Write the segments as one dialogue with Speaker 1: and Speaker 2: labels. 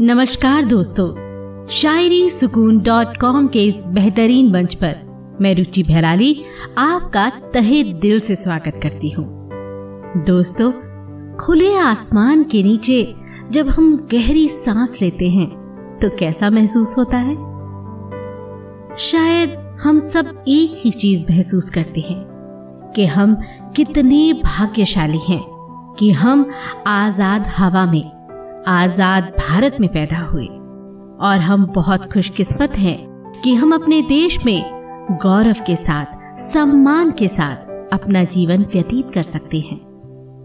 Speaker 1: नमस्कार दोस्तों, शायरी सुकून डॉट कॉम के इस बेहतरीन मंच पर मैं रुचि भैराली आपका तहे दिल से स्वागत करती हूँ। दोस्तों, खुले आसमान के नीचे जब हम गहरी सांस लेते हैं तो कैसा महसूस होता है? शायद हम सब एक ही चीज़ महसूस करते हैं कि हम कितने भाग्यशाली हैं कि हम आज़ाद हवा में आज़ाद भारत में पैदा हुए। और हम बहुत खुशकिस्मत हैं कि हम अपने देश में गौरव के साथ, सम्मान के साथ अपना जीवन व्यतीत कर सकते हैं।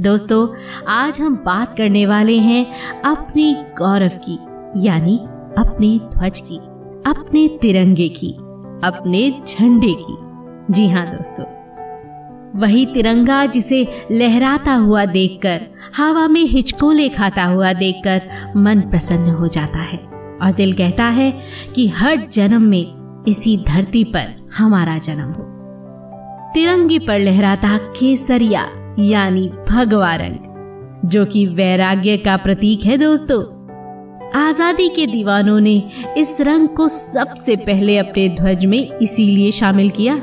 Speaker 1: दोस्तों, आज हम बात करने वाले हैं अपने गौरव की, यानी अपने ध्वज की, अपने तिरंगे की, अपने झंडे की। जी हाँ दोस्तों। वही तिरंगा जिसे लहराता हुआ देखकर हवा में हिचकोले खाता हुआ देखकर मन प्रसन्न हो जाता है और दिल कहता है कि हर जन्म में इसी धरती पर हमारा जन्म हो। तिरंगे पर लहराता केसरिया, यानी भगवा रंग जो कि वैराग्य का प्रतीक है दोस्तों। आज़ादी के दीवानों ने इस रंग को सबसे पहले अपने ध्वज में इसीलिए शामिल किया,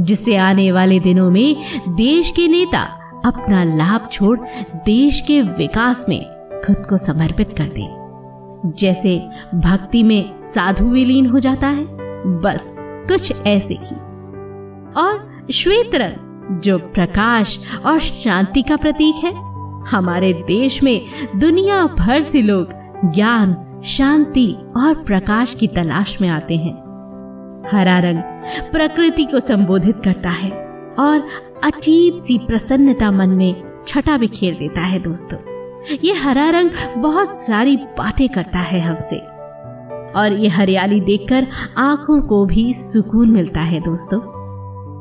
Speaker 1: जिससे आने वाले दिनों में देश के नेता अपना लाभ छोड़ देश के विकास में खुद को समर्पित कर दे। जैसे भक्ति में साधु विलीन हो जाता है, बस कुछ ऐसे ही। और श्वेत रंग, जो प्रकाश और शांति का प्रतीक है, हमारे देश में दुनिया भर से लोग ज्ञान, शांति और प्रकाश की तलाश में आते हैं। हरा रंग प्रकृति को संबोधित करता है। और अजीब सी प्रसन्नता मन में छटा बिखेर देता है दोस्तों। ये हरा रंग बहुत सारी बातें करता है हमसे। और ये हरियाली देखकर आँखों को भी सुकून मिलता है दोस्तों।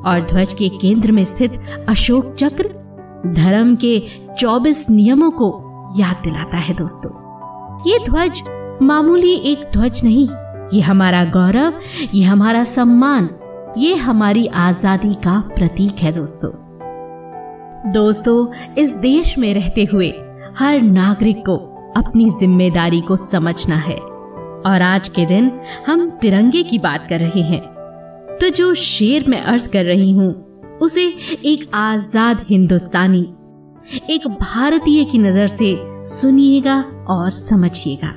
Speaker 1: और ध्वज के केंद्र में स्थित अशोक चक्र धर्म के 24 नियमों को याद दिलाता है दोस्तों। ये ध्वज मामूली एक ध्वज नहीं, ये हमारा गौरव, ये हमारा सम्मान ये हमारी आज़ादी का प्रतीक है दोस्तों। दोस्तों, इस देश में रहते हुए हर नागरिक को अपनी ज़िम्मेदारी को समझना है। और आज के दिन हम तिरंगे की बात कर रहे हैं। तो जो शेर मैं अर्ज़ कर रही हूँ, उसे एक आज़ाद हिंदुस्तानी, एक भारतीय की नज़र से सुनिएगा और समझिएगा।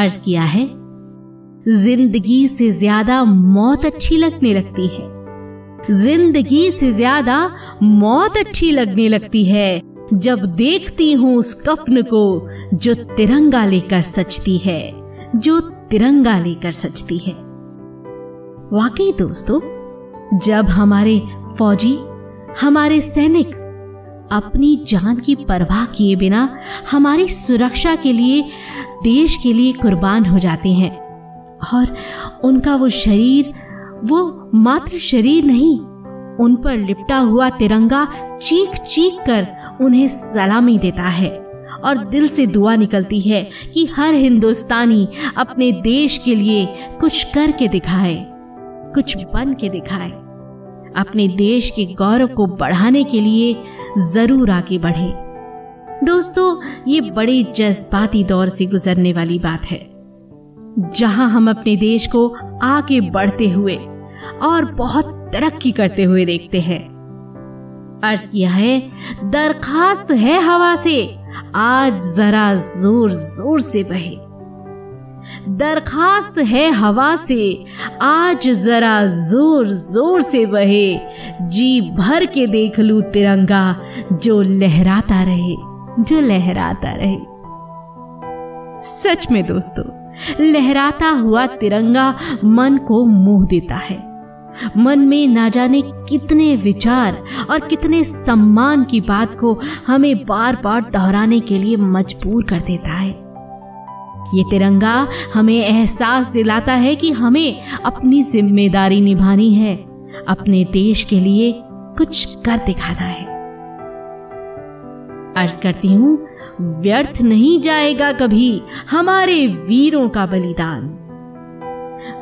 Speaker 1: अर्ज़ किया है ज़िंदगी से ज़्यादा मौत अच्छी लगने लगती है। ज़िंदगी से ज़्यादा मौत अच्छी लगने लगती है, जब देखती हूँ उस कफन को जो तिरंगा लेकर सचती है, जो तिरंगा लेकर सचती है। वाकई दोस्तों, जब हमारे फौजी, हमारे सैनिक अपनी जान की परवाह किए बिना हमारी सुरक्षा के लिए, देश के लिए कुर्बान हो जाते हैं और उनका वो शरीर, वो मात्र शरीर नहीं, उन पर लिपटा हुआ तिरंगा चीख चीख कर उन्हें सलामी देता है और दिल से दुआ निकलती है कि हर हिंदुस्तानी अपने देश के लिए कुछ करके दिखाए, कुछ बन के दिखाए। अपने देश के गौरव को बढ़ाने के लिए ज़रूर आगे बढ़े। दोस्तों, ये बड़े जज्बाती दौर से गुजरने वाली बात है। जहाँ हम अपने देश को आगे बढ़ते हुए और बहुत तरक्की करते हुए देखते हैं। अर्ज़ किया है, दरखास्त है हवा से, आज जरा ज़ोर ज़ोर से बहे। दरखास्त है हवा से, आज जरा ज़ोर ज़ोर से बहे। जी भर के देख लू तिरंगा जो लहराता रहे, जो लहराता रहे। सच में दोस्तों लहराता हुआ तिरंगा मन को मोह देता है। मन में ना जाने कितने विचार और कितने सम्मान की बात को हमें बार बार दोहराने के लिए मजबूर कर देता है। ये तिरंगा हमें एहसास दिलाता है कि हमें अपनी ज़िम्मेदारी निभानी है, अपने देश के लिए कुछ कर दिखाना है। अर्ज़ करती हूँ, व्यर्थ नहीं जाएगा कभी हमारे वीरों का बलिदान।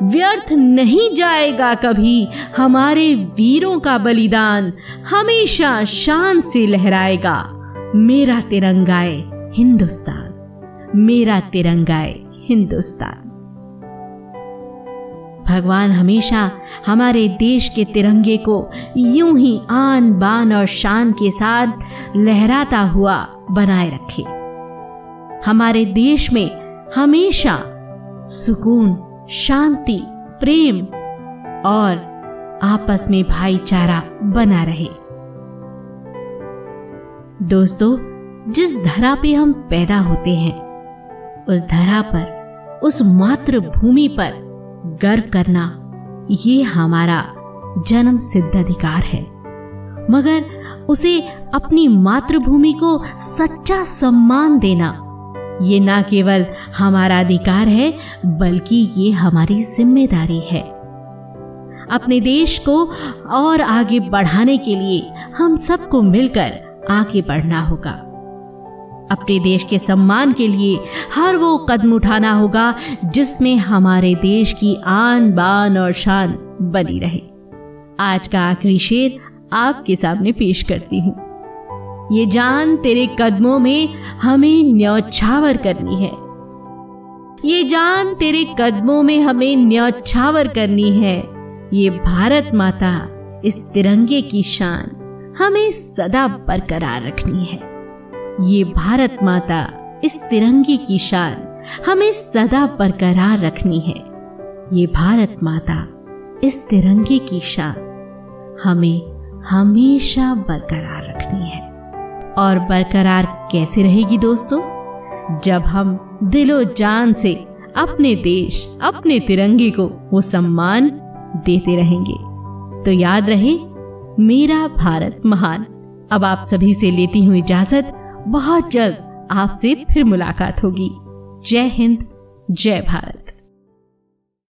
Speaker 1: व्यर्थ नहीं जाएगा कभी हमारे वीरों का बलिदान हमेशा शान से लहराएगा। मेरा तिरंगाए हिंदुस्तान, मेरा तिरंगाए हिंदुस्तान। भगवान हमेशा हमारे देश के तिरंगे को यूँ ही आन बान और शान के साथ लहराता हुआ बनाए रखे। हमारे देश में हमेशा सुकून, शांति, प्रेम और आपस में भाईचारा बना रहे। दोस्तों, जिस धरा पे हम पैदा होते हैं, उस धरा पर, उस मातृभूमि पर गर्व करना, ये हमारा जन्म सिद्ध अधिकार है। मगर उसे अपनी मातृभूमि को सच्चा सम्मान देना, ये ना केवल हमारा अधिकार है, बल्कि ये हमारी ज़िम्मेदारी है। अपने देश को और आगे बढ़ाने के लिए हम सबको मिलकर आगे बढ़ना होगा। अपने देश के सम्मान के लिए हर वो कदम उठाना होगा जिसमें हमारे देश की आन, बान और शान बनी रहे। आज का आखिरी शेर आपके सामने पेश करती हूँ। ये जान तेरे कदमों में हमें न्यौछावर करनी है। ये जान तेरे कदमों में हमें न्यौछावर करनी है। ये भारत माता इस तिरंगे की शान हमें सदा बरकरार रखनी है। ये भारत माता इस तिरंगे की शान हमें सदा बरकरार रखनी है। ये भारत माता इस तिरंगे की शान हमें हमेशा बरकरार रखनी है। और बरकरार कैसे रहेगी दोस्तों? जब हम दिलो जान से अपने देश, अपने तिरंगे को वो सम्मान देते रहेंगे। तो याद रहे, मेरा भारत महान। अब आप सभी से लेती हूँ इजाज़त। बहुत जल्द आपसे फिर मुलाकात होगी। जय हिंद जय भारत।